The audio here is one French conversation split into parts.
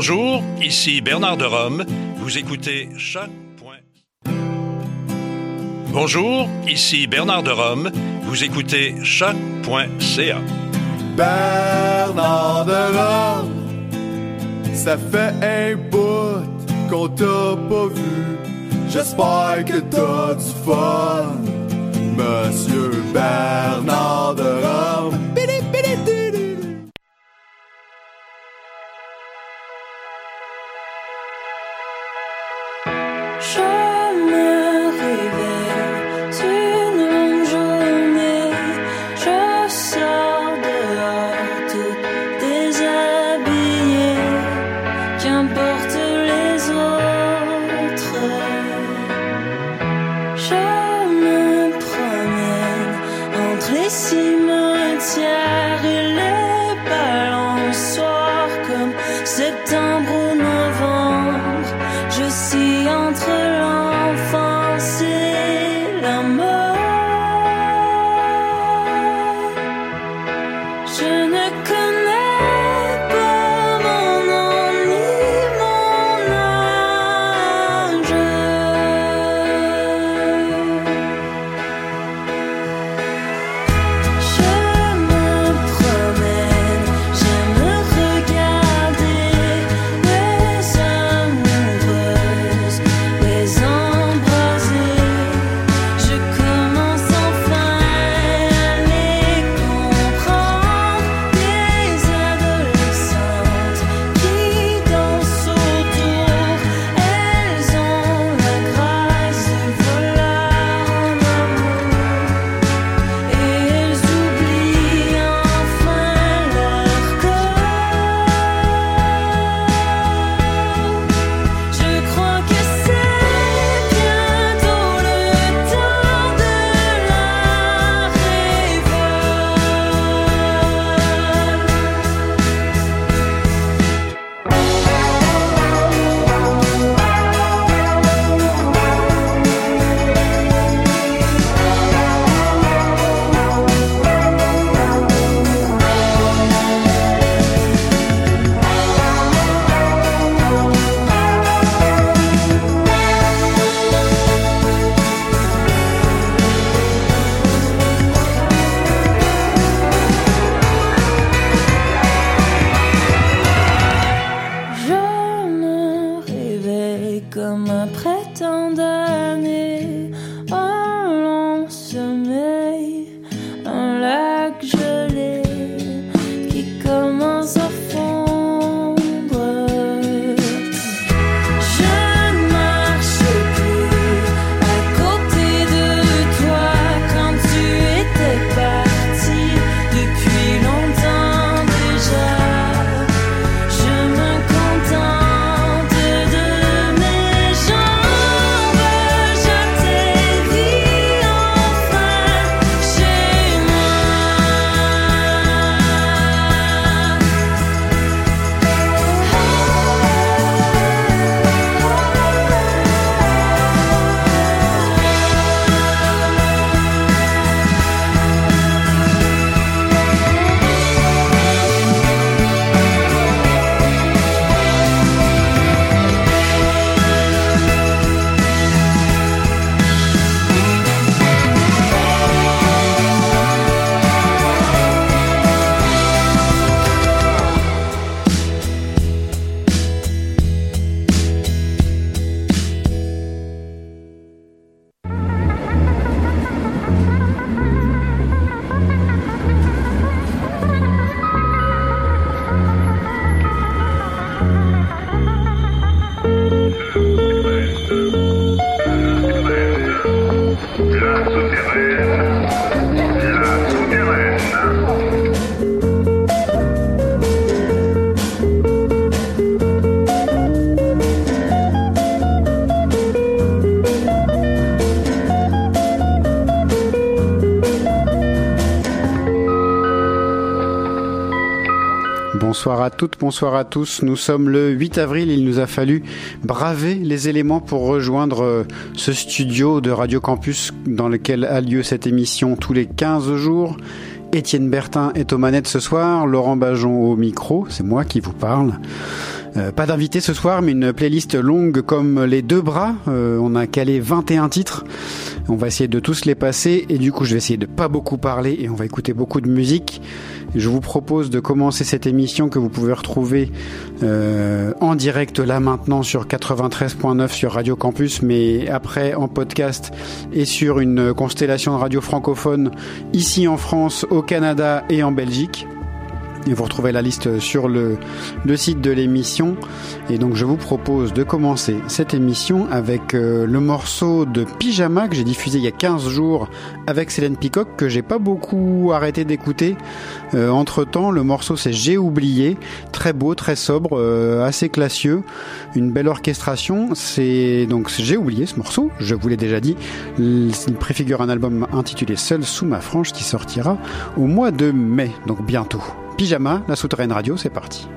Bonjour, ici Bernard de Rome. Vous écoutez Choc. Bonjour, ici Bernard de Rome. Vous écoutez Choc.ca. Bernard de Rome, ça fait un bout qu'on t'a pas vu. J'espère que t'as du fun, Monsieur Bernard de Rome. Bonsoir à tous. Nous sommes le 8 avril. Il nous a fallu braver les éléments pour rejoindre euh, ce studio de Radio Campus dans lequel a lieu cette émission tous les 15 jours. Étienne Bertin est aux manettes ce soir, Laurent Bajon au micro, c'est moi qui vous parle. Euh, pas d'invité ce soir, mais une playlist longue comme les deux bras. Euh, on a calé 21 titres. On va essayer de tous les passer et du coup je vais essayer de pas beaucoup parler et on va écouter beaucoup de musique. Je vous propose de commencer cette émission que vous pouvez retrouver euh, en direct là maintenant sur 93.9 sur Radio Campus, mais après en podcast et sur une constellation de radio francophone ici en France, au Canada et en Belgique. Et vous retrouvez la liste sur le, site de l'émission. Et donc je vous propose de commencer cette émission avec euh, le morceau de Pyjama que j'ai diffusé il y a 15 jours avec Célène Picoc que j'ai pas beaucoup arrêté d'écouter. Euh, entre temps, le morceau c'est J'ai oublié, très beau, très sobre, euh, assez classieux, une belle orchestration. C'est donc J'ai oublié ce morceau, je vous l'ai déjà dit. Il préfigure un album intitulé Seul sous ma frange qui sortira au mois de mai, donc bientôt. Pyjama, la souterraine radio, c'est parti.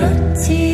Que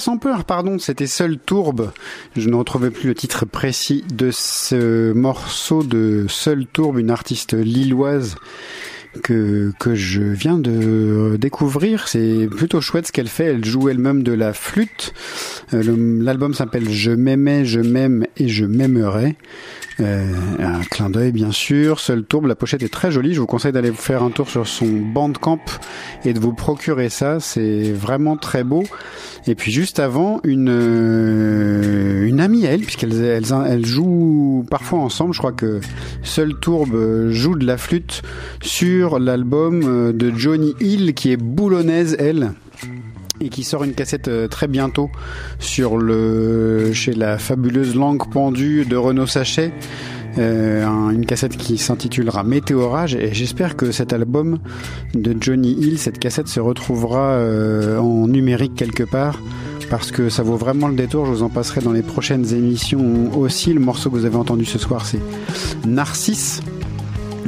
sans peur, pardon, c'était Seul Tourbe. Je ne retrouvais plus le titre précis de ce morceau de Seul Tourbe, une artiste lilloise que, que je viens de découvrir. C'est plutôt chouette ce qu'elle fait. Elle joue elle-même de la flûte. Euh, L'album s'appelle Je m'aimais, je m'aime et je m'aimerai. Euh, un clin d'œil bien sûr, seul tourbe, la pochette est très jolie, je vous conseille d'aller vous faire un tour sur son bandcamp et de vous procurer ça, c'est vraiment très beau. Et puis juste avant, une, euh, amie elle, puisqu'elles elles, jouent parfois ensemble, je crois que Seul Tourbe euh, joue de la flûte sur l'album euh, de Johnny Hill qui est boulonnaise elle et qui sort une cassette très bientôt sur le chez la fabuleuse langue pendue de Renaud Sachet. Euh, un- une cassette qui s'intitulera Météorage et j'espère que cet album de Johnny Hill, cette cassette se retrouvera euh, en numérique quelque part parce que ça vaut vraiment le détour, je vous en passerai dans les prochaines émissions aussi. Le morceau que vous avez entendu ce soir c'est Narcisse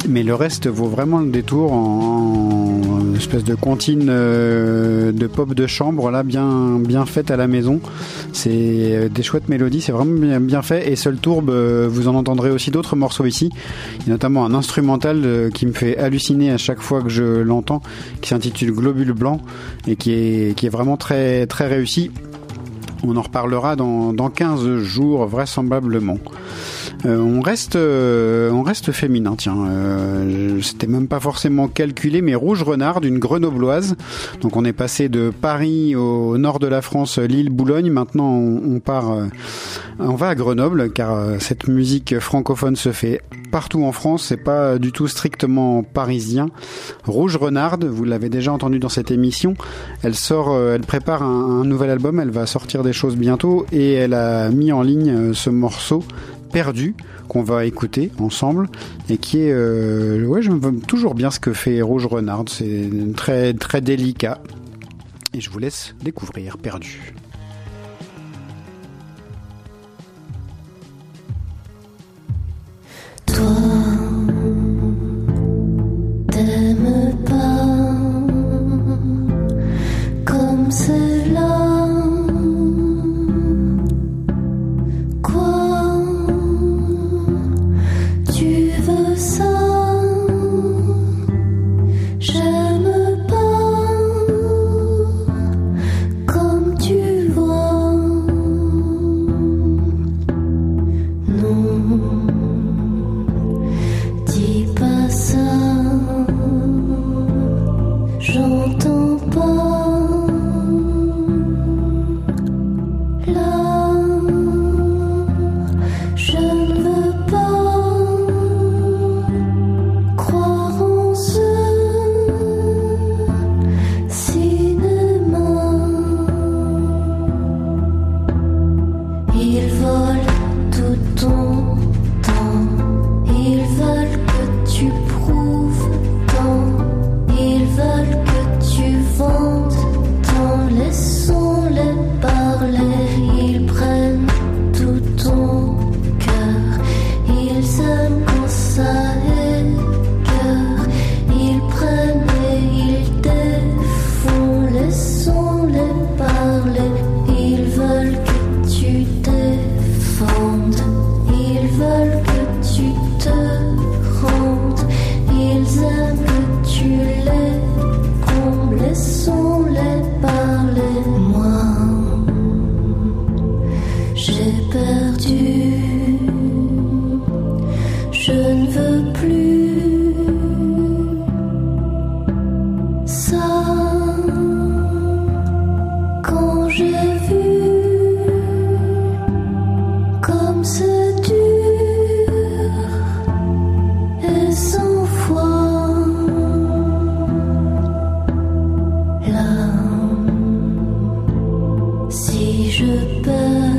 mais le reste vaut vraiment le détour en, en espèce de comptine euh, de pop de chambre là bien bien faite à la maison. C'est euh, des chouettes mélodies c'est vraiment bien, fait. Et Seul Tourbe euh, vous en entendrez aussi d'autres morceaux ici. Il y a notamment un instrumental qui me fait halluciner à chaque fois que je l'entends qui s'intitule Globule Blanc et qui est qui est vraiment très très réussi. On en reparlera dans, dans 15 jours vraisemblablement euh, on reste, euh, on reste féminin. Tiens, euh, c'était même pas forcément calculé, mais Rouge Renard, une grenobloise. Donc on est passé de Paris au nord de la France, l'île Boulogne. Maintenant on, part, on va à Grenoble, car cette musique francophone se fait partout en France. C'est pas du tout strictement parisien. Rouge Renard, vous l'avez déjà entendu dans cette émission. Elle sort, elle prépare un, nouvel album. Elle va sortir des choses bientôt et elle a mis en ligne ce morceau perdu qu'on va écouter ensemble et qui est euh, ouais j'aime toujours bien ce que fait Rouge Renard c'est très très délicat et je vous laisse découvrir perdu Toi, t'aimes pas comme cela. Je perds,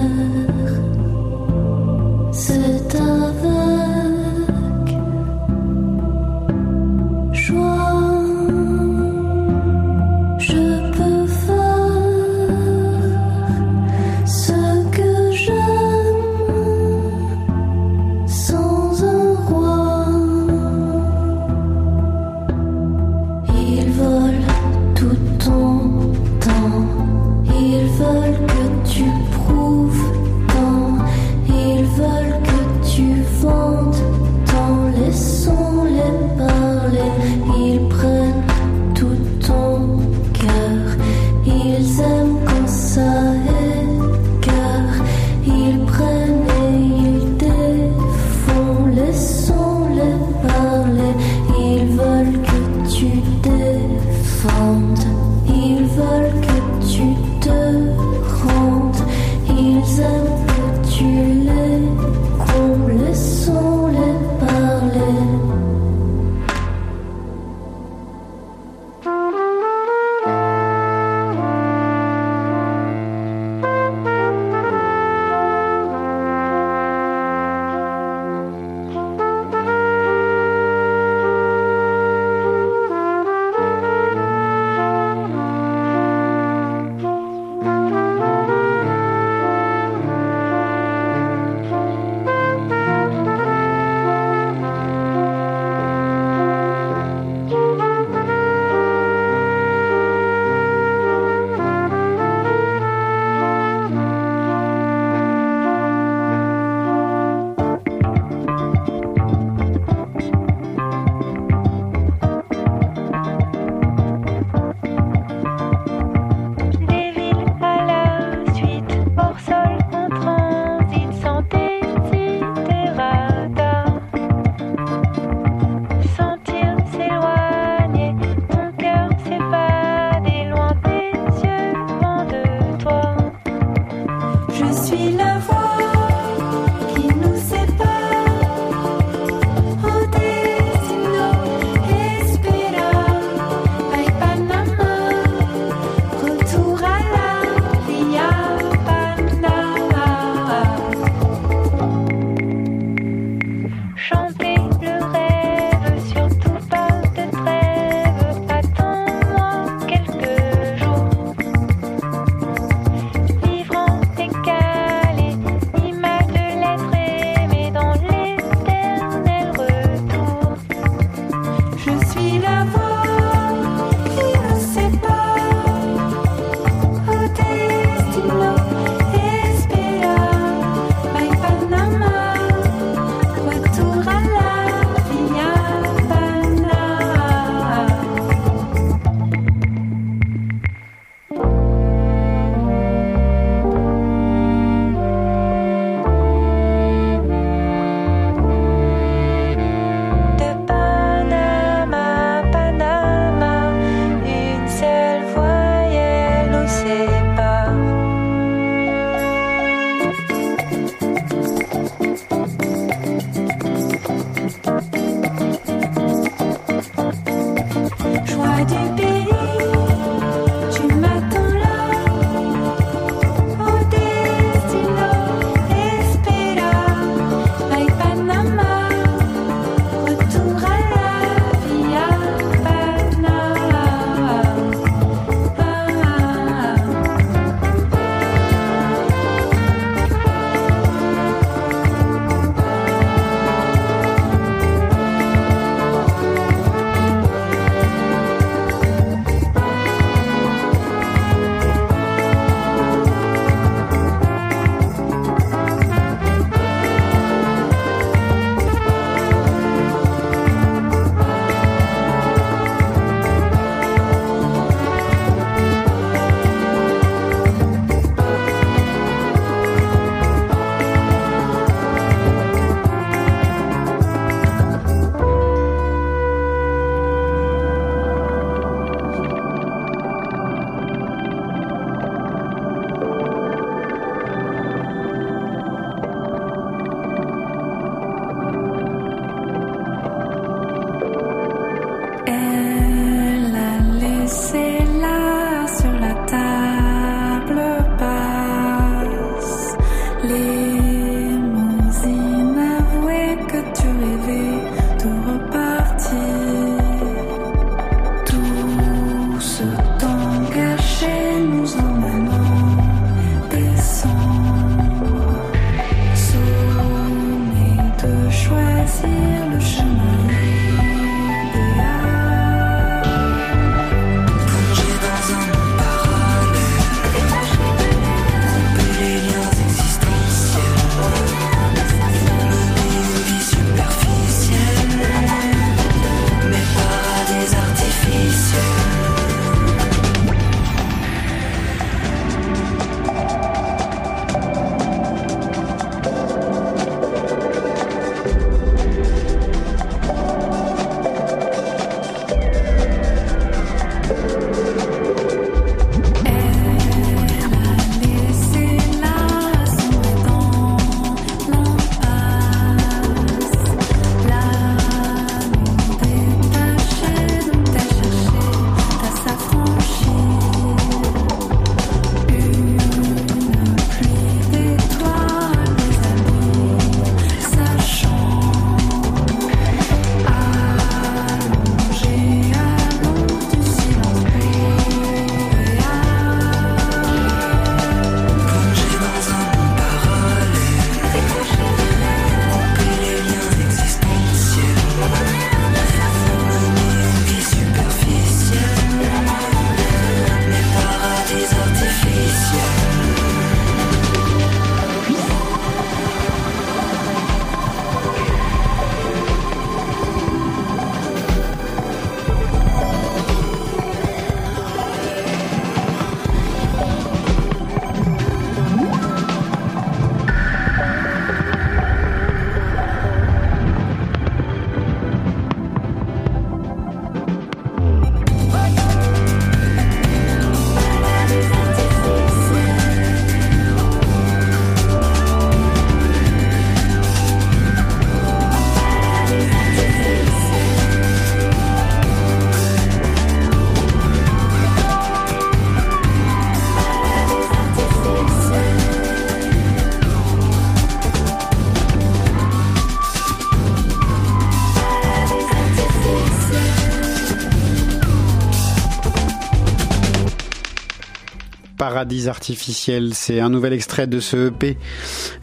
Paradis artificiel, c'est un nouvel extrait de ce EP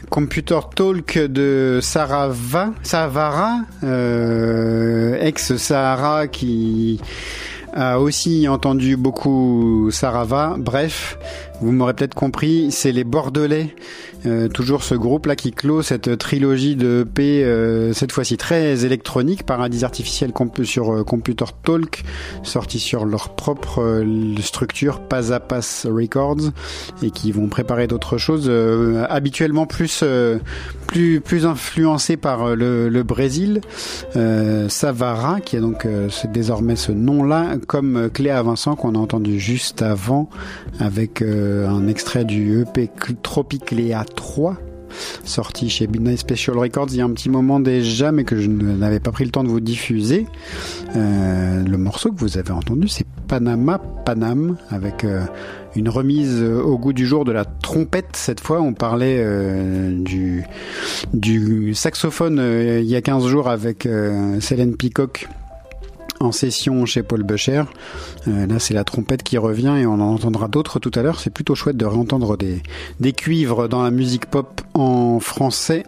Computer Talk de Sarava, Savara, euh, ex-Sahara qui a aussi entendu beaucoup Sarava. Bref, vous m'aurez peut-être compris, c'est les Bordelais, euh, toujours ce groupe-là qui clôt cette trilogie de EP, euh, cette fois-ci très électronique, Paradis Artificiel sur euh, Computer Talk, sorti sur leur propre euh, structure, Pas à Pas Records, et qui vont préparer d'autres choses, habituellement plus, plus, influencés par le, le Brésil, Savara, qui a donc c'est désormais ce nom-là, comme Cléa Vincent qu'on a entendu juste avant, avec un extrait du EP Cl- Tropicléa 3 sorti chez Midnight Special Records il y a un petit moment déjà mais que je n'avais pas pris le temps de vous diffuser. Euh, le morceau que vous avez entendu c'est Panama Panam avec euh, une remise euh, au goût du jour de la trompette. Cette fois on parlait du, saxophone il y a 15 jours avec Célène Peacock en session chez Paul Becher. Euh, là, c'est la trompette qui revient et on en entendra d'autres tout à l'heure. C'est plutôt chouette de réentendre des, cuivres dans la musique pop en français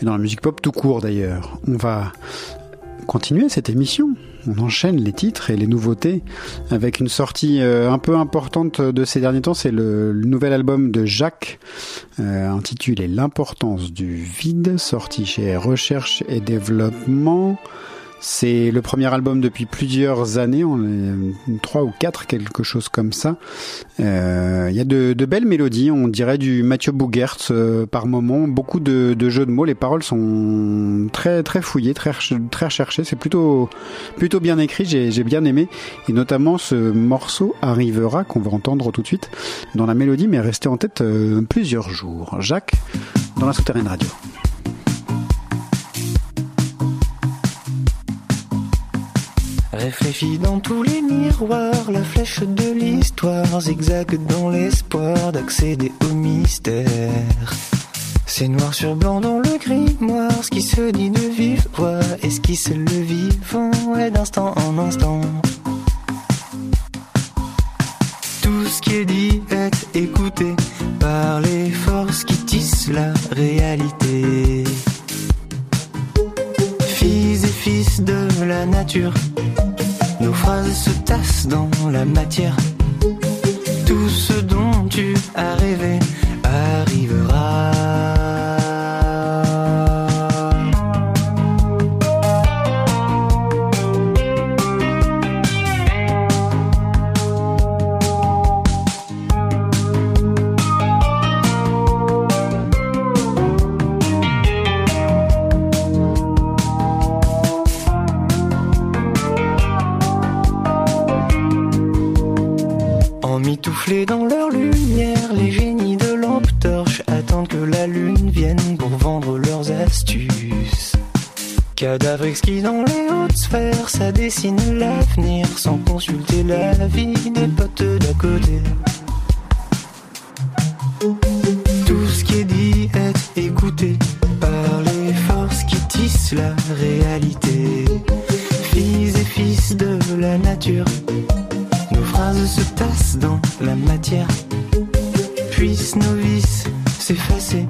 et dans la musique pop tout court d'ailleurs. On va continuer cette émission. On enchaîne les titres et les nouveautés avec une sortie euh, un peu importante de ces derniers temps. C'est le, le nouvel album de Jacques euh, intitulé L'importance du vide, sorti chez Recherche et Développement. C'est le premier album depuis plusieurs années, trois ou quatre, quelque chose comme ça. Euh, Il y a de, de belles mélodies, on dirait du Mathieu Bougert euh, par moment, beaucoup de, de jeux de mots. Les paroles sont très très fouillées, très très recherchées. C'est plutôt plutôt bien écrit, j'ai j'ai bien aimé. Et notamment ce morceau arrivera qu'on va entendre tout de suite dans la mélodie, mais resté en tête euh, plusieurs jours. Jacques dans la souterraine radio. Réfléchis dans tous les miroirs, la flèche de l'histoire zigzague dans l'espoir d'accéder au mystère. C'est noir sur blanc dans le grimoire, ce qui se dit de vive voix, esquisse le vivant et d'instant en instant. Tout ce qui est dit est écouté par les forces qui tissent la réalité fils de la nature. Nos phrases se tassent dans la matière. Tout ce dont tu as rêvé Emmitouflés dans leur lumière, les génies de lampe torche attendent que la lune vienne pour vendre leurs astuces. Cadavre exquis dans les hautes sphères, ça dessine l'avenir sans consulter la vie des potes d'à côté. Tout ce qui est dit est écouté par les forces qui tissent la réalité. Fils et fils de la nature, se tassent dans la matière. Puissent nos vices s'effacer.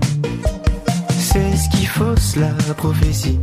C'est ce qui fausse la prophétie.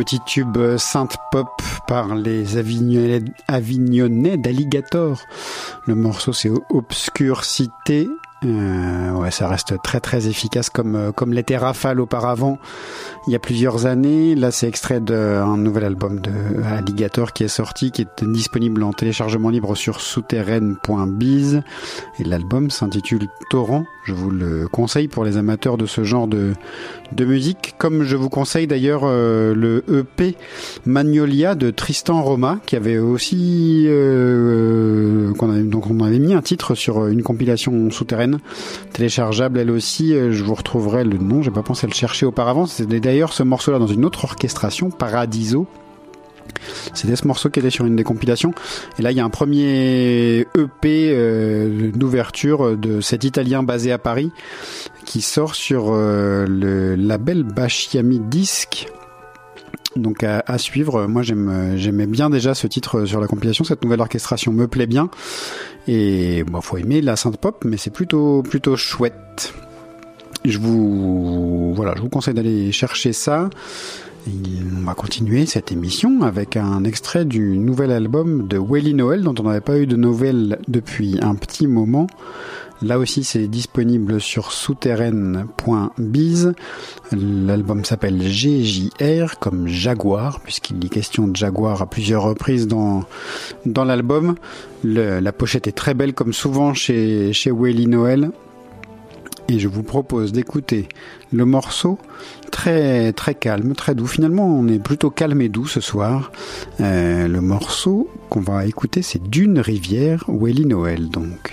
Petit tube euh, synth pop par les Avignonnais, Avignonnais d'Alligator. Le morceau c'est Obscure Cité. Euh, ouais, ça reste très très efficace comme euh, comme l'était Rafale auparavant il y a plusieurs années. Là, c'est extrait d'un nouvel album de Alligator qui est sorti, qui est disponible en téléchargement libre sur souterraine.biz. Et l'album s'intitule Torrent. Je vous le conseille pour les amateurs de ce genre de, musique, comme je vous conseille d'ailleurs euh, le EP Magnolia de Tristan Roma, qui avait aussi euh, qu'on avait, donc on avait mis un titre sur une compilation souterraine téléchargeable, elle aussi. euh, Je vous retrouverai le nom, j'ai pas pensé le chercher auparavant. C'était d'ailleurs ce morceau-là dans une autre orchestration, Paradiso. C'était ce morceau qui était sur une des compilations. Et là, il y a un premier EP euh, d'ouverture de cet Italien basé à Paris qui sort sur euh, le label Bashiami Disc. Donc à, à suivre. Moi, j'aimais bien déjà ce titre sur la compilation. Cette nouvelle orchestration me plaît bien. Et bon, faut aimer la synth pop, mais c'est plutôt plutôt chouette. Je vous voilà, je vous conseille d'aller chercher ça. On va continuer cette émission avec un extrait du nouvel album de Welly Noël dont on n'avait pas eu de nouvelles depuis un petit moment. Là aussi, c'est disponible sur souterraine.biz. L'album s'appelle GJR comme Jaguar, puisqu'il est question de Jaguar à plusieurs reprises dans, l'album. La pochette est très belle comme souvent chez, chez Welly Noël. Et je vous propose d'écouter le morceau très très calme, très doux. Finalement, on est plutôt calme et doux ce soir. Euh, le morceau qu'on va écouter, c'est D'une rivière, Welly Noël donc.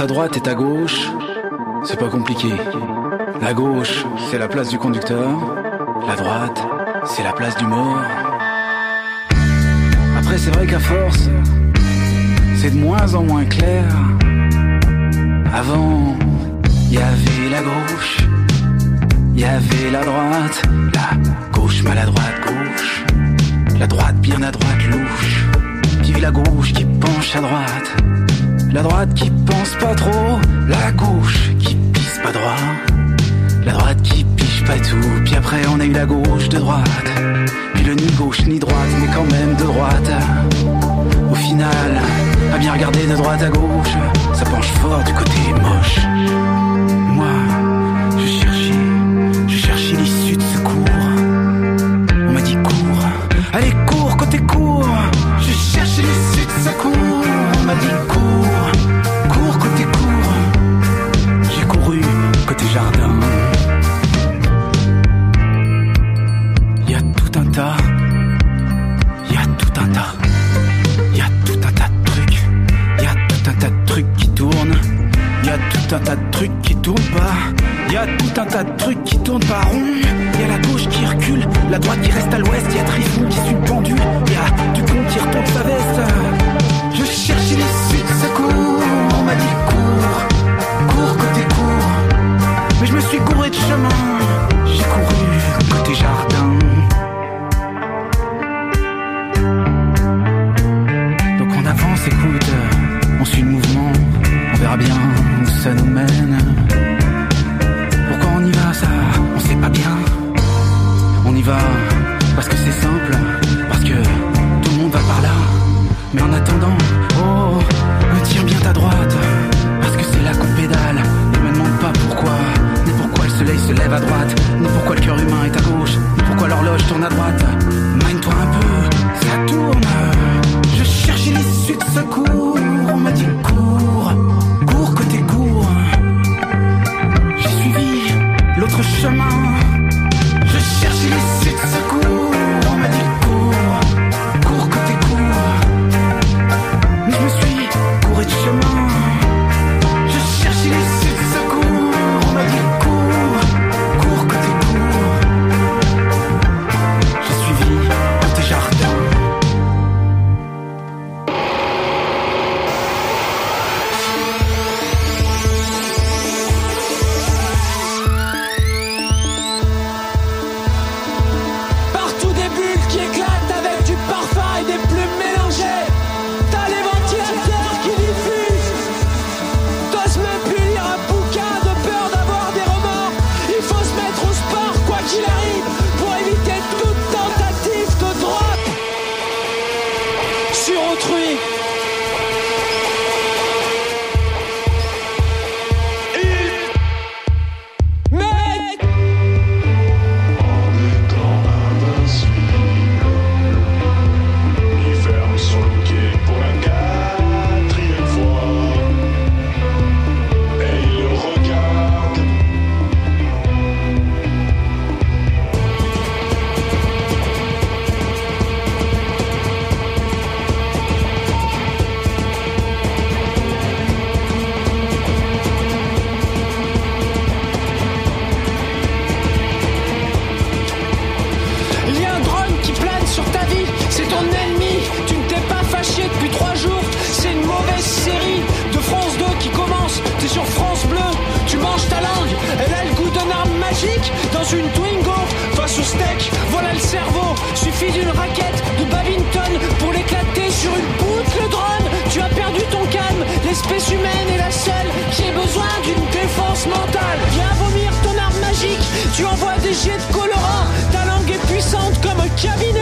ta droite et ta gauche, c'est pas compliqué. La gauche, c'est la place du conducteur. La droite, c'est la place du mort. Après, c'est vrai qu'à force, c'est de moins en moins clair. Avant, il y avait la gauche, il y avait la droite, la gauche maladroite gauche, la droite bien à droite louche, qui vit la gauche qui penche à droite. La droite qui pense pas trop, la gauche qui pisse pas droit. La droite qui pige pas tout, puis après on a eu la gauche de droite. Puis le ni gauche ni droite, mais quand même de droite. Au final, à bien regarder de droite à gauche, ça penche fort du côté moche. un tas de trucs qui tournent par rond. Y a la gauche qui recule, la droite qui reste à l'ouest, y a Trifon qui suit le pendule, y a Ducon qui retombe sa veste. léger de colorant, ta langue est puissante comme un cabinet.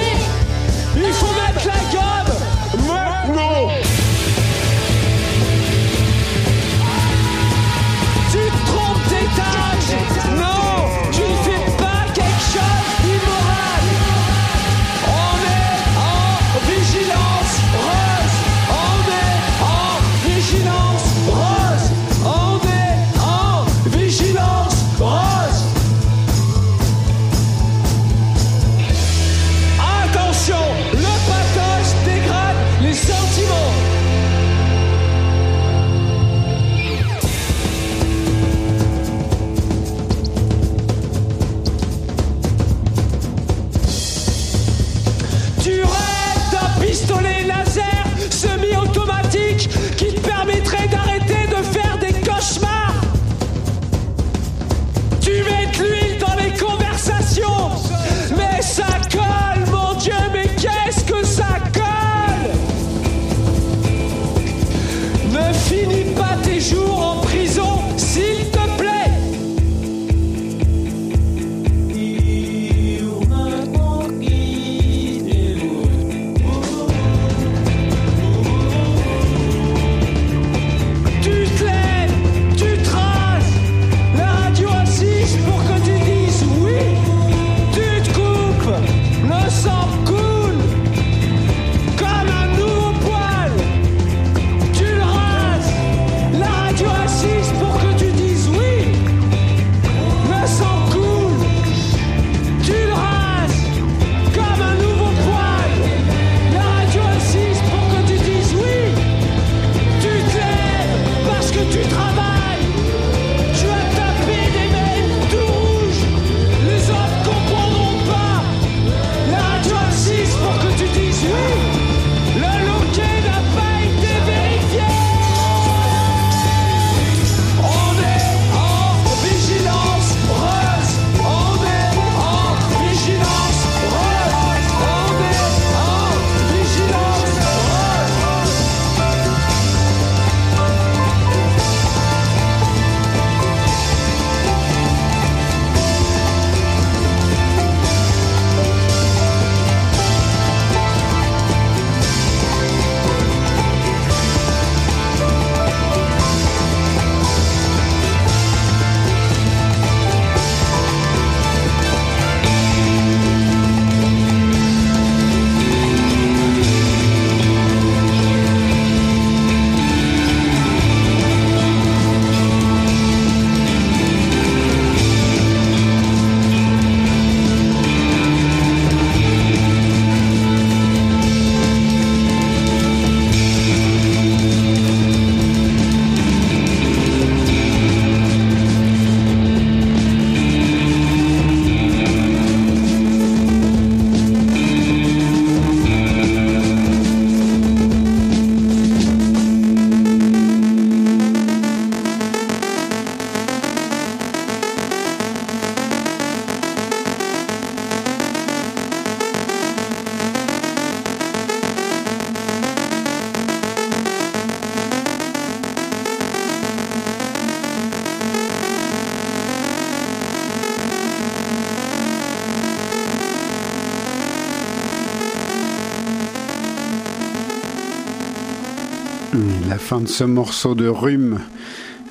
Ce morceau de rhume,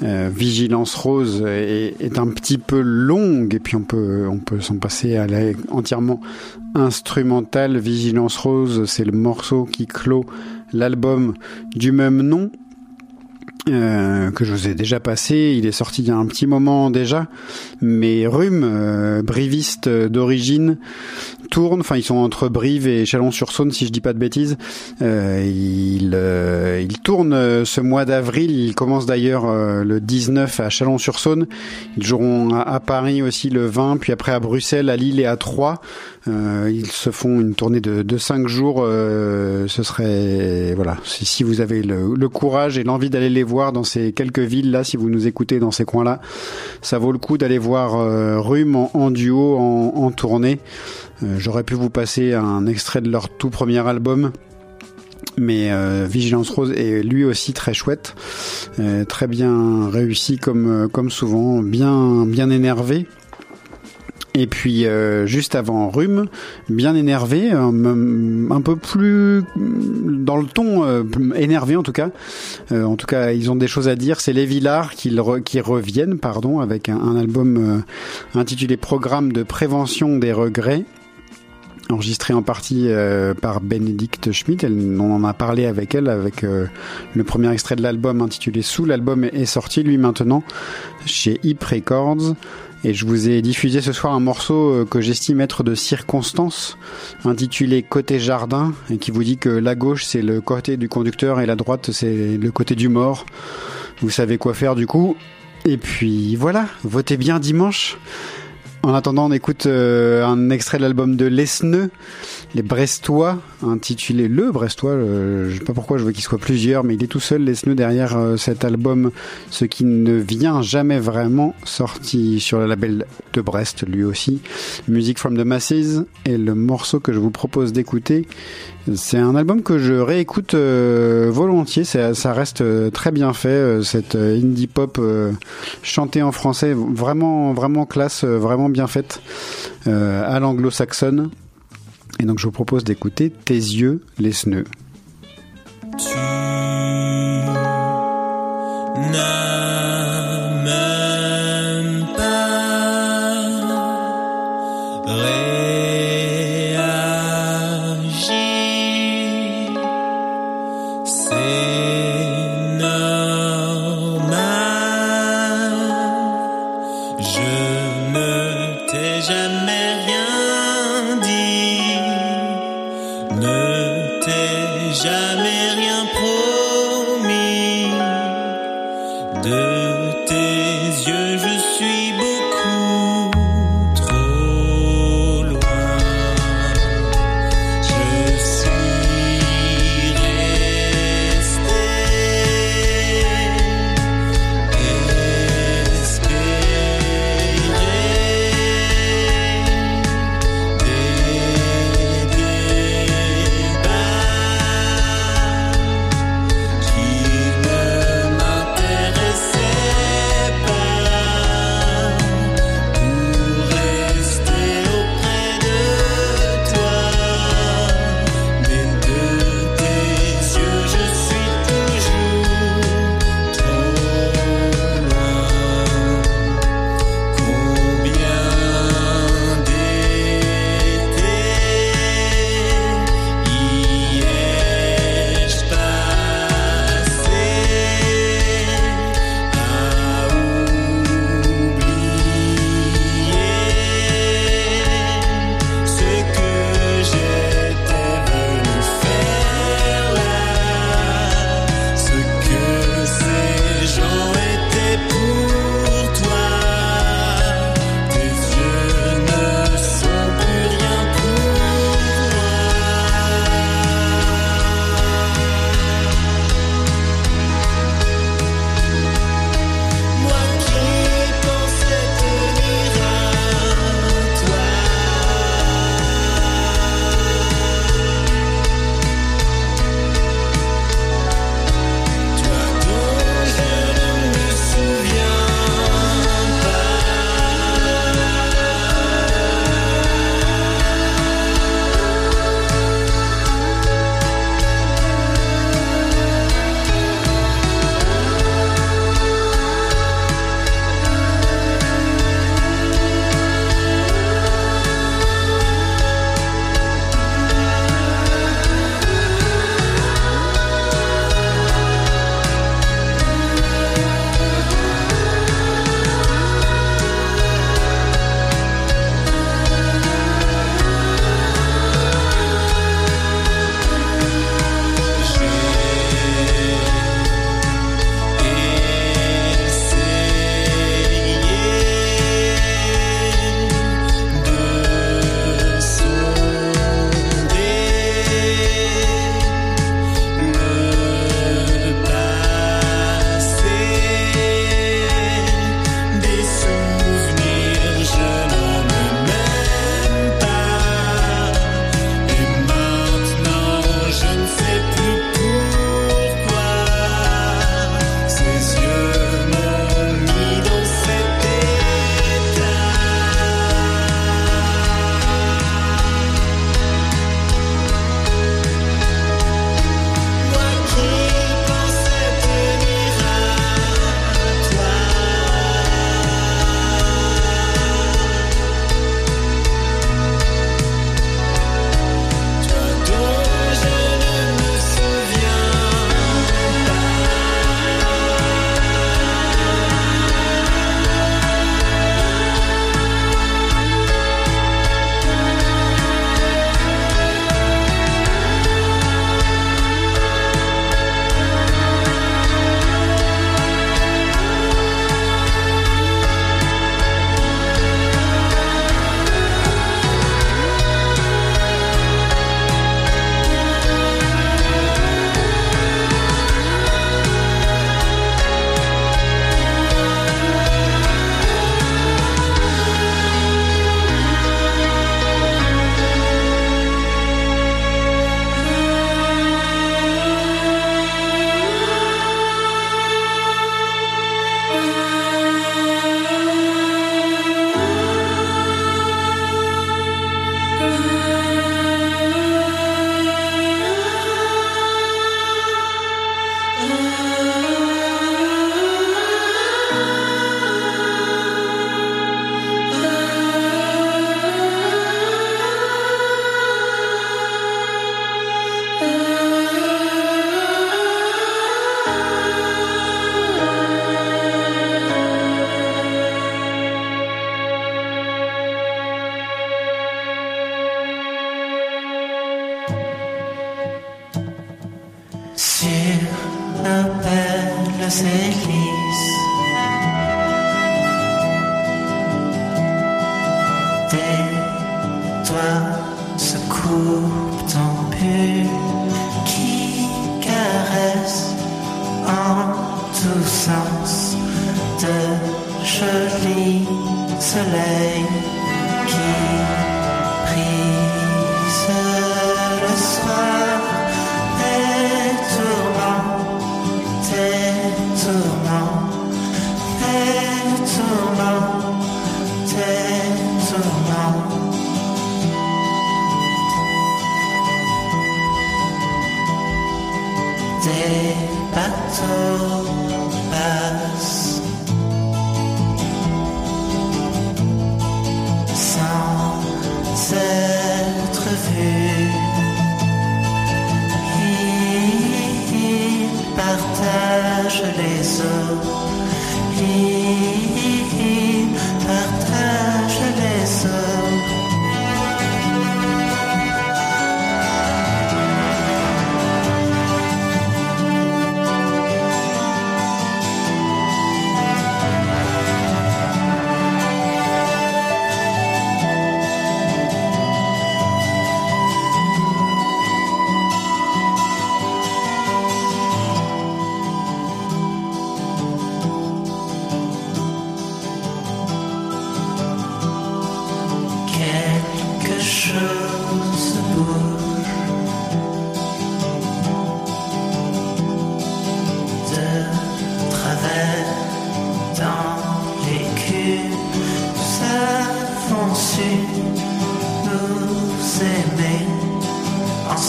euh, Vigilance Rose, est, est un petit peu longue et puis on peut, on peut s'en passer à la entièrement instrumentale. Vigilance Rose, c'est le morceau qui clôt l'album du même nom. euh, que je vous ai déjà passé, il est sorti il y a un petit moment déjà, mais Rhume, euh, briviste d'origine, tourne, enfin ils sont entre Brive et Chalon-sur-Saône si je dis pas de bêtises. Euh, il, euh, il tourne euh, ce mois d'avril, il commence d'ailleurs euh, le 19 à Chalon-sur-Saône. Ils joueront à, à Paris aussi le 20, puis après à Bruxelles, à Lille et à Troyes. Euh, ils se font une tournée de, de 5 jours. euh, ce serait voilà, si, si vous avez le, le courage et l'envie d'aller les voir dans ces quelques villes là, si vous nous écoutez dans ces coins-là, ça vaut le coup d'aller voir euh, Rhume en, en duo, en, en tournée. Euh, J'aurais pu vous passer un extrait de leur tout premier album. Mais euh, Vigilance Rose est lui aussi très chouette, euh, très bien réussi comme euh, comme souvent, bien bien énervé. Et puis euh, juste avant Rhume, bien énervé, un, peu plus dans le ton euh, énervé en tout cas. Euh, en tout cas, ils ont des choses à dire. C'est les Villars qui, re- qui reviennent, pardon, avec un, album intitulé Programme de prévention des regrets enregistré en partie par Bénédicte Schmidt. Elle, on en a parlé avec elle, avec le premier extrait de l'album intitulé Sous. L'album est sorti, lui, maintenant, chez Hip Records. Et je vous ai diffusé ce soir un morceau euh, que j'estime être de circonstance, intitulé Côté Jardin, et qui vous dit que la gauche c'est le côté du conducteur et la droite c'est le côté du mort. Vous savez quoi faire du coup. Et puis voilà, votez bien dimanche. En attendant, on écoute euh, un extrait de l'album de Lesneux, les Brestois, intitulé Le Brestois. euh, je sais pas pourquoi je veux qu'il soit plusieurs, mais il est tout seul, Lesneux, derrière euh, cet album, ce qui ne vient jamais vraiment sorti sur le label de Brest, lui aussi. Music from the Masses, et le morceau que je vous propose d'écouter, c'est un album que je réécoute euh, volontiers. Ça, reste euh, très bien fait. cette indie pop chantée en français, vraiment, vraiment classe, vraiment bien faite à l'anglo-saxonne. Et donc je vous propose d'écouter Tes yeux, les sneux.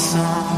Ensemble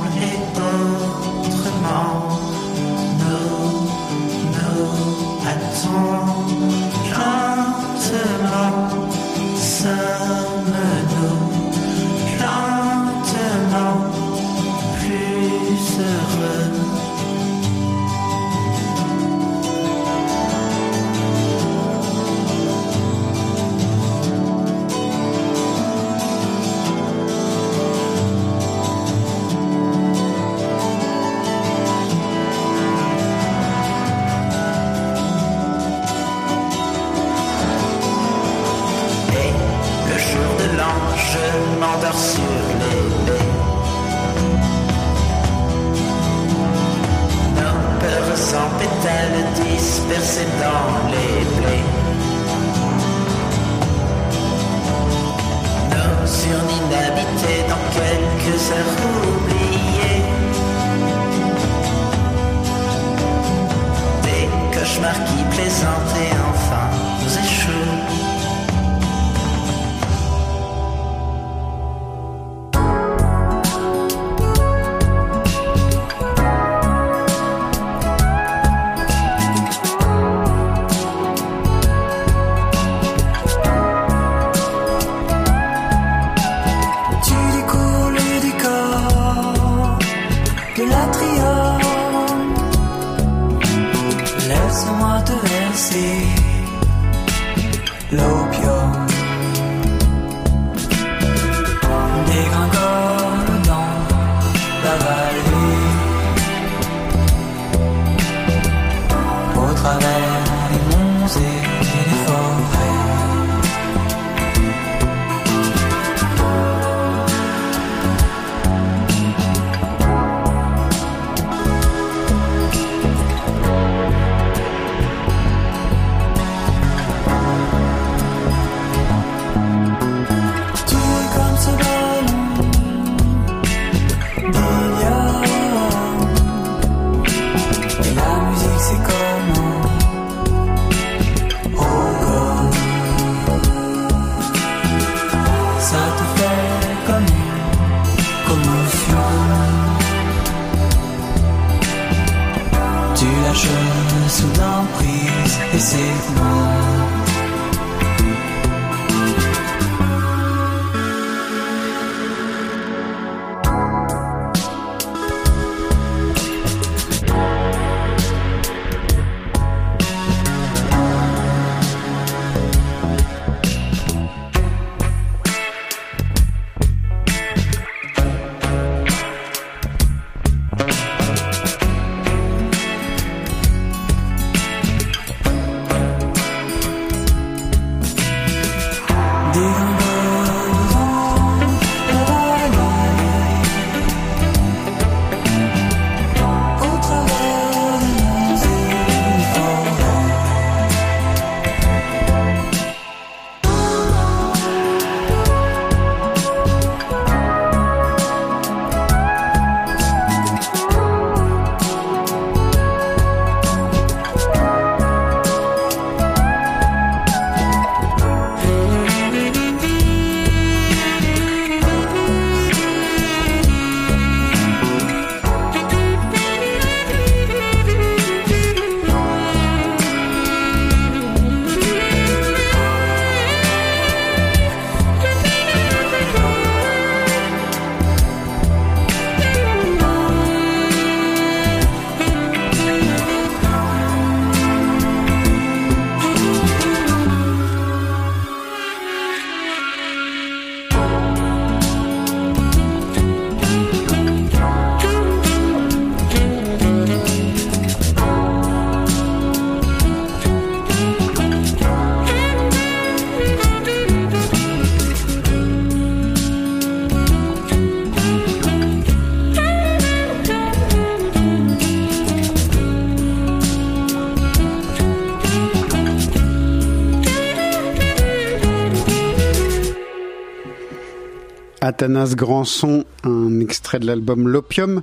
Athanas Grandson, un extrait de l'album L'Opium.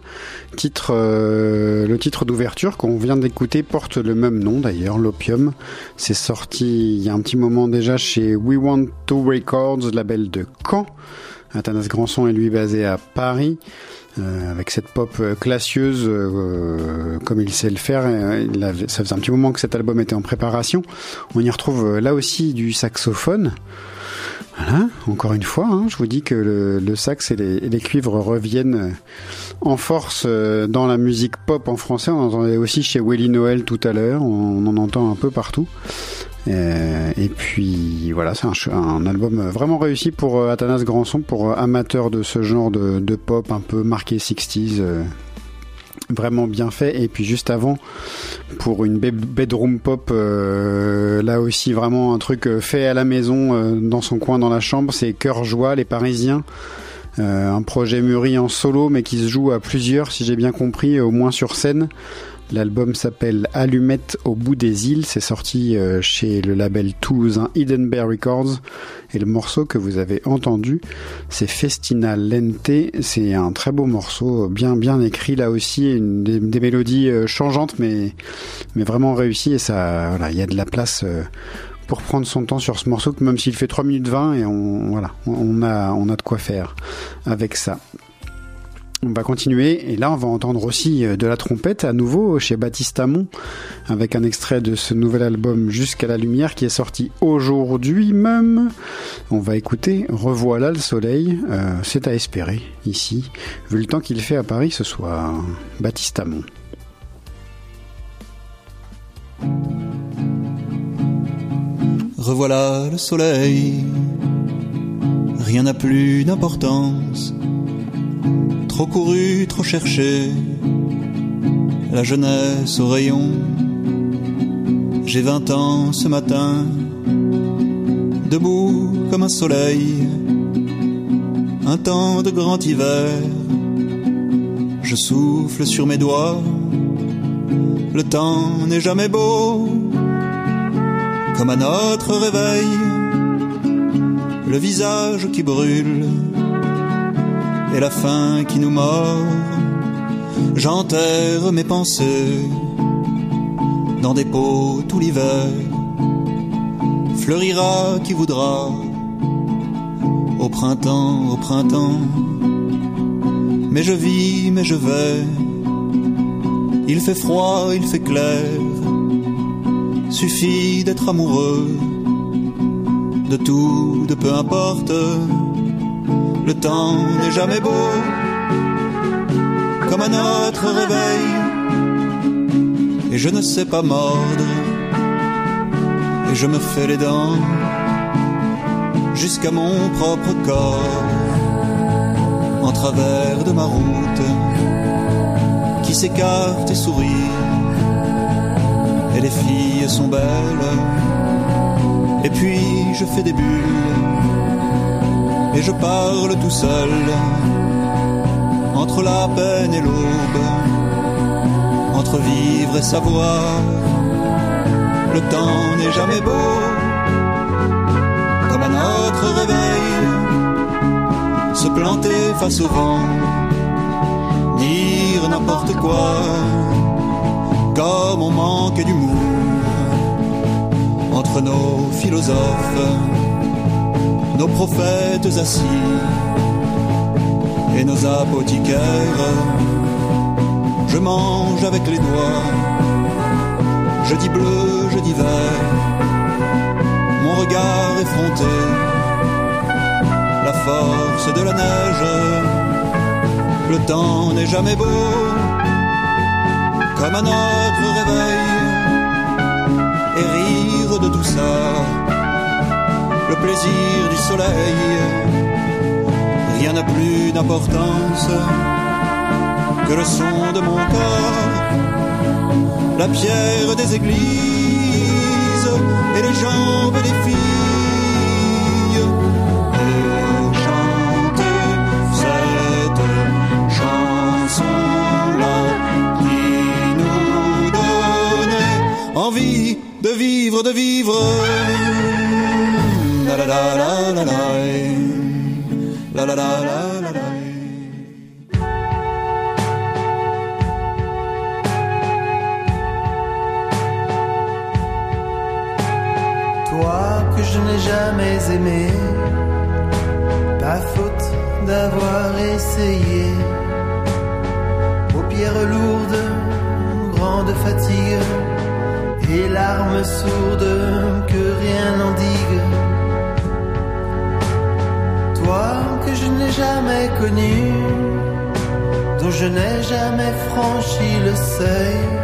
Titre, euh, le titre d'ouverture qu'on vient d'écouter porte le même nom d'ailleurs, L'Opium. C'est sorti il y a un petit moment déjà chez We Want to Records, label de Caen. Athanas Grandson est lui basé à Paris. Euh, avec cette pop euh, classieuse comme il sait le faire. Il ça faisait un petit moment que cet album était en préparation. On y retrouve là aussi du saxophone. Voilà, encore une fois, hein, je vous dis que le, sax et les, cuivres reviennent en force euh, dans la musique pop en français. On en entendait aussi chez Willy Noël tout à l'heure, on, en entend un peu partout. Euh, et puis voilà, c'est un, album vraiment réussi pour euh, Athanas Grandson, pour amateurs de ce genre de, de pop un peu marqué 60s. Vraiment bien fait. Et puis juste avant pour une be- bedroom pop euh, là aussi vraiment un truc euh, fait à la maison euh, dans son coin dans la chambre c'est Cœur Joie les Parisiens. Un projet mûri en solo mais qui se joue à plusieurs si j'ai bien compris au moins sur scène L'album s'appelle Allumette au bout des îles. C'est sorti euh, chez le label toulousain Hidden Bear Records. Et le morceau que vous avez entendu, c'est Festina Lente. C'est un très beau morceau, bien bien écrit là aussi, une, des, mélodies euh, changeantes mais vraiment réussies. Et ça, voilà, il y a de la place. euh, pour prendre son temps sur ce morceau, même s'il fait 3 minutes 20 et on, voilà, on a, on a de quoi faire avec ça. On va continuer et là on va entendre aussi euh, de la trompette à nouveau chez Baptiste Amon avec un extrait de ce nouvel album Jusqu'à la lumière qui est sorti aujourd'hui même. On va écouter Revoilà le soleil. Euh, C'est à espérer ici vu le temps qu'il fait à Paris ce soir. Baptiste Amon. Revoilà le soleil, rien n'a plus d'importance. Trop couru, trop cherché, la jeunesse au rayon. J'ai vingt ans ce matin, debout comme un soleil, un temps de grand hiver. Je souffle sur mes doigts, le temps n'est jamais beau. Comme à notre réveil, le visage qui brûle et la faim qui nous mord. J'enterre mes pensées dans des pots tout l'hiver. Fleurira qui voudra au printemps, au printemps. Mais je vis, mais je vais. Il fait froid, il fait clair suffit d'être amoureux de tout, de peu importe. Le temps n'est jamais beau, comme à notre réveil. Et je ne sais pas mordre, et je me fais les dents jusqu'à mon propre corps, en travers de ma route, qui s'écarte et sourit et les filles sont belles. Et puis je fais des bulles et je parle tout seul entre la peine et l'aube, entre vivre et savoir. Le temps n'est jamais beau comme à notre réveil, se planter face au vent, dire n'importe quoi comme on manque d'humour entre nos philosophes, nos prophètes assis et nos apothicaires. Je mange avec les doigts, je dis bleu, je dis vert, mon regard effronté, la force de la neige, le temps n'est jamais beau comme à notre réveil. Et rire de tout ça, le plaisir du soleil, rien n'a plus d'importance que le son de mon corps, la pierre des églises et les jambes des filles. Et chanter cette chanson-là qui nous donnait envie de vivre, de vivre. La la la la. La la la. da da je n'ai jamais franchi le seuil.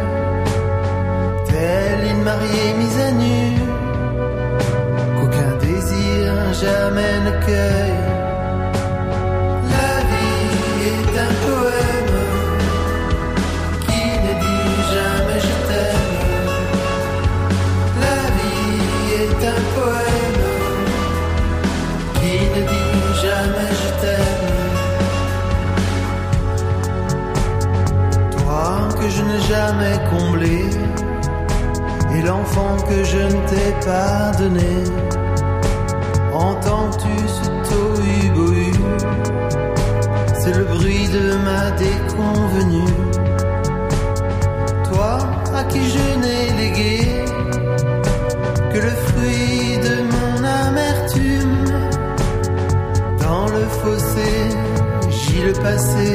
fossé, j'y le passé.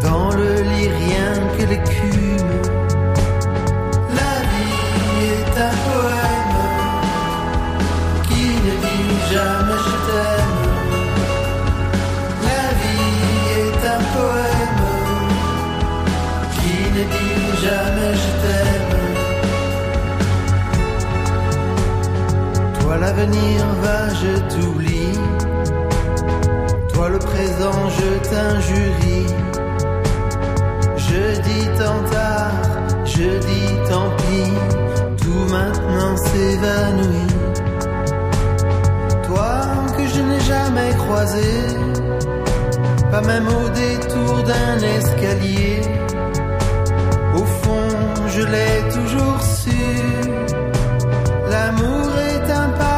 Dans le lit, rien que l'écume. La vie est un poème qui ne dit jamais je t'aime. La vie est un poème qui ne dit jamais je t'aime. Toi l'avenir je t'injurie. Je dis tant tard, je dis tant pis, tout maintenant s'évanouit. Toi que je n'ai jamais croisé, pas même au détour d'un escalier. Au fond, je l'ai toujours su, l'amour est un pas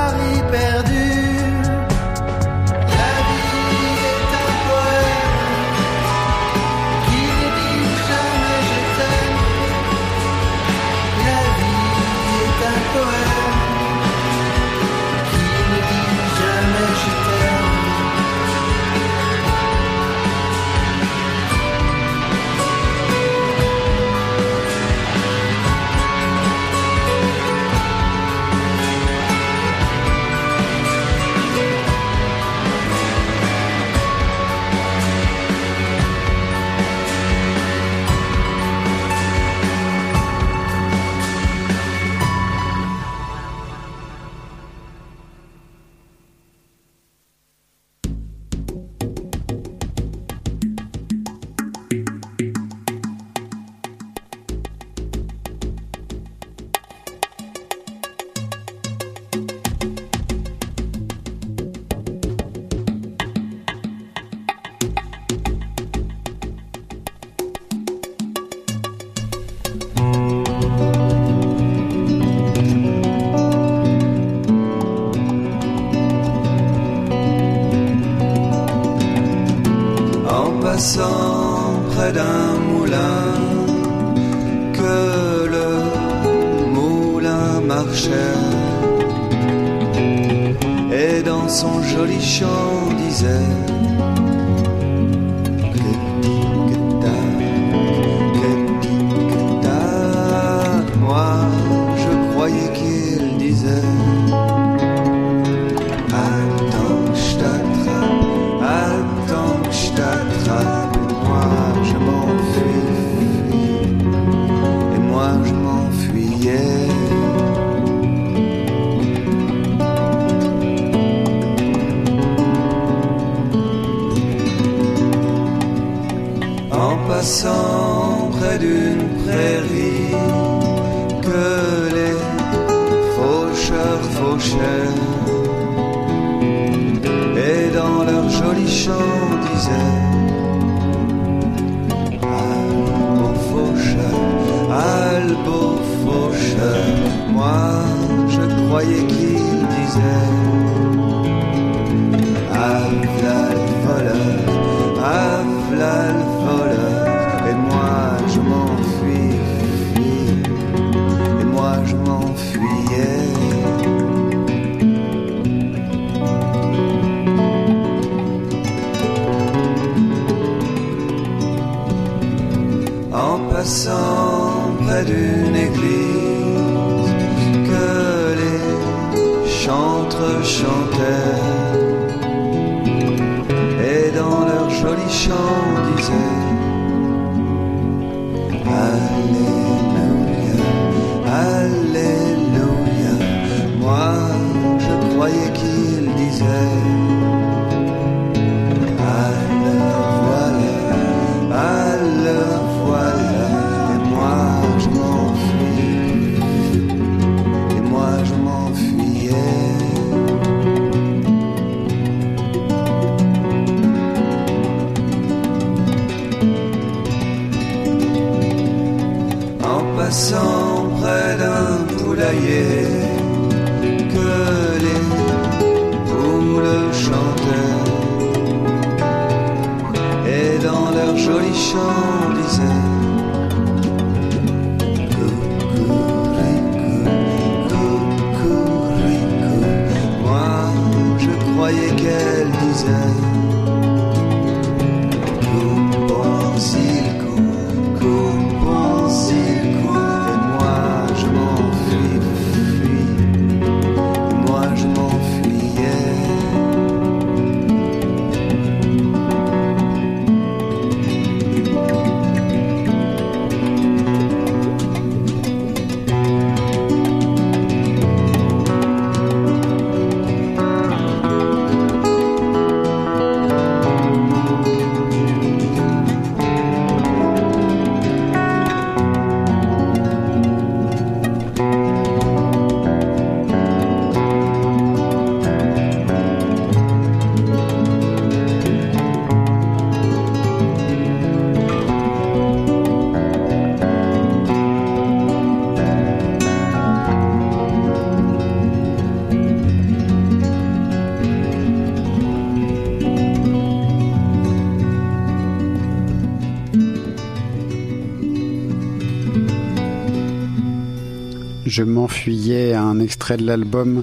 Je m'enfuyais à un extrait de l'album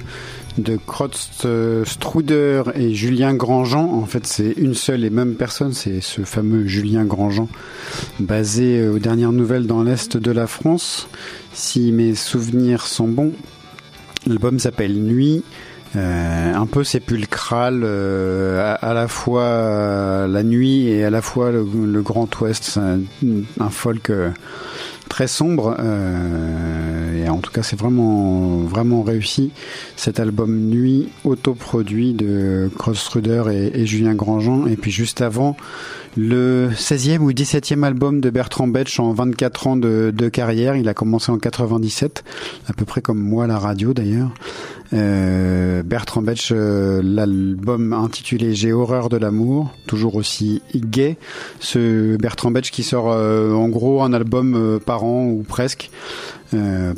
de Krotz euh, Struder et Julien Grandjean. En fait, c'est une seule et même personne, c'est ce fameux Julien Grandjean, basé euh, aux dernières nouvelles dans l'Est de la France. Si mes souvenirs sont bons, l'album s'appelle Nuit. Euh, un peu sépulcral, à, la fois la nuit et à la fois le, Grand Ouest. Un, folk très sombre en tout cas c'est vraiment vraiment réussi. Cet album Nuit autoproduit de Crossruder et, et Julien Grandjean. Et puis juste avant le 16e ou 17e album de Bertrand Betch en 24 ans de, carrière. Il a commencé en 97, à peu près comme moi la radio d'ailleurs. Euh, Bertrand Betch, euh, l'album intitulé J'ai horreur de l'amour, toujours aussi gay. Ce Bertrand Betch qui sort euh, en gros un album par an ou presque.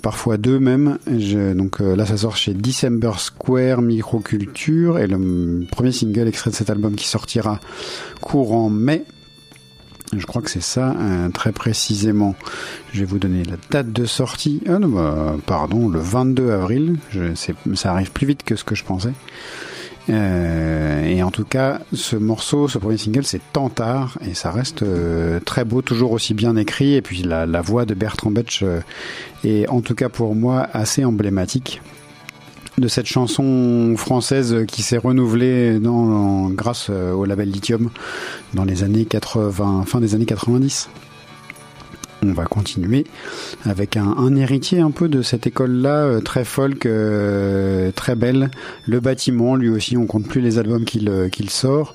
Parfois deux même. Donc là, ça sort chez December Square Microculture et le premier single extrait de cet album qui sortira courant mai. Je crois que c'est ça, euh, très précisément. Je vais vous donner la date de sortie. Ah non, bah, pardon, le 22 avril. Ça arrive plus vite que ce que je pensais. Euh, et en tout cas, ce morceau, ce premier single, c'est Tant tard et ça reste euh, très beau, toujours aussi bien écrit. Et puis la, la voix de Bertrand Betch euh, est, en tout cas pour moi, assez emblématique de cette chanson française qui s'est renouvelée dans, grâce euh, au label Lithium dans les années 80, fin des années 90. On va continuer avec un, héritier un peu de cette école-là, euh, très folk, euh, très belle. Le bâtiment, lui aussi, on compte plus les albums qu'il sort.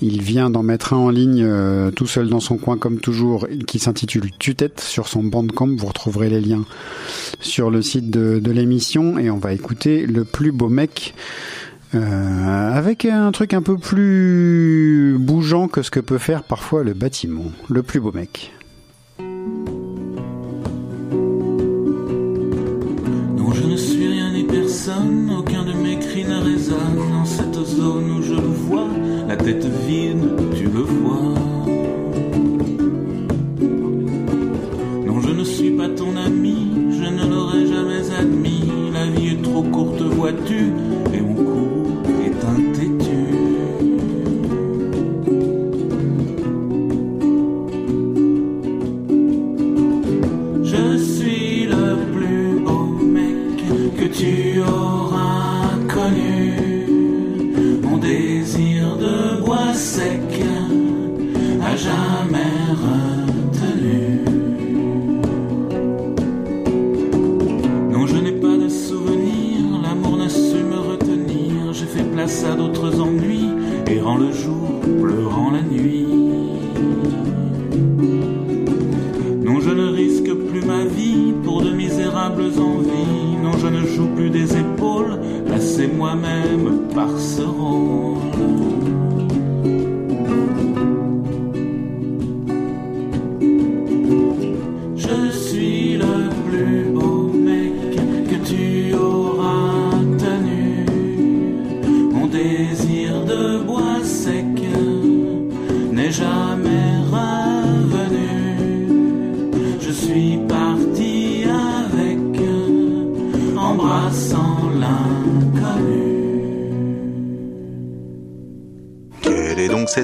Il vient d'en mettre un en ligne euh, tout seul dans son coin comme toujours qui s'intitule Tue-tête sur son bandcamp. Vous retrouverez les liens sur le site de, l'émission et on va écouter le plus beau mec euh, avec un truc un peu plus bougeant que ce que peut faire parfois le bâtiment. Le plus beau mec. De mes cris ne résonne dans cette zone où je le vois, la tête vide, tu le vois.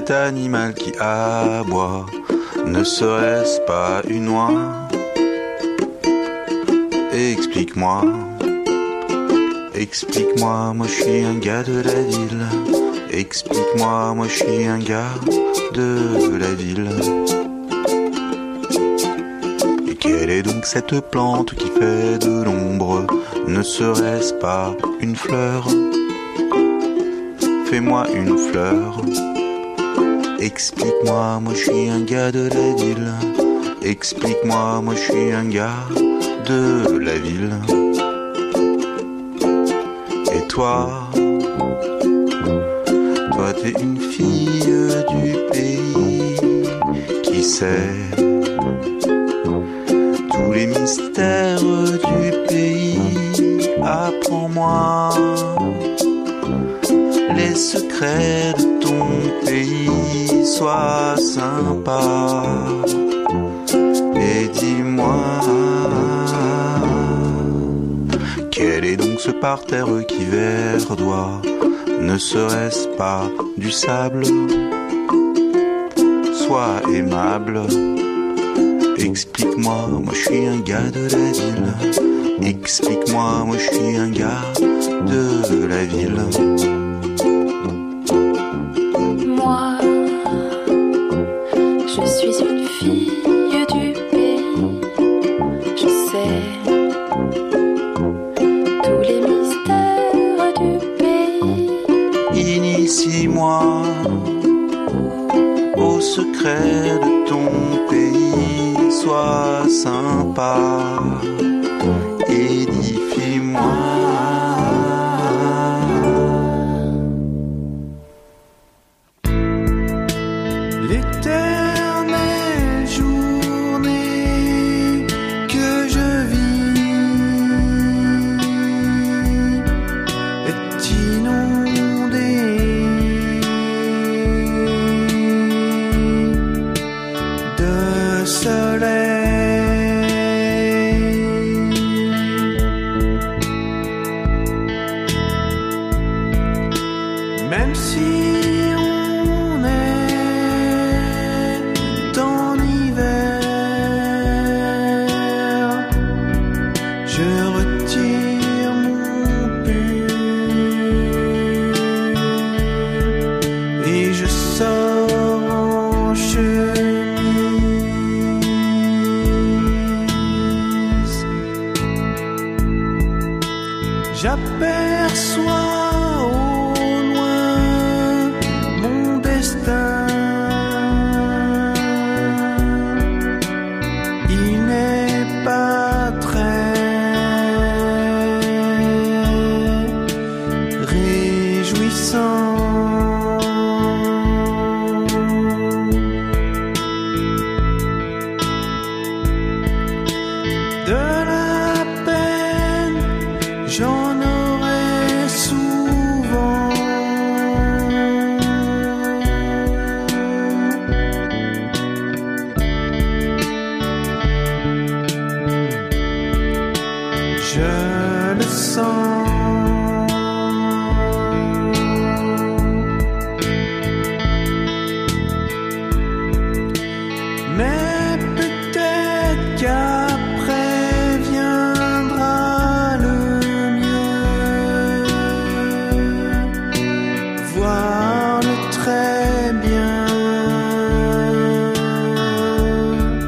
Cet animal qui aboie Ne serait-ce pas une oie? Explique-moi, explique-moi, moi je suis un gars de la ville. Explique-moi, moi je suis un gars de la ville. Et quelle est donc cette plante qui fait de l'ombre? Ne serait-ce pas une fleur? Fais-moi une fleur. Explique-moi, moi je suis un gars de la ville. Explique-moi, moi je suis un gars de la ville. Et toi, toi t'es une fille du pays qui sait tous les mystères du pays. Apprends-moi les secrets de ton pays. Sois sympa et dis-moi quel est donc ce parterre qui verdoie Ne serait-ce pas du sable? Sois aimable. Explique-moi, moi je suis un gars de la ville. Explique-moi, moi je suis un gars de la ville. Sympa,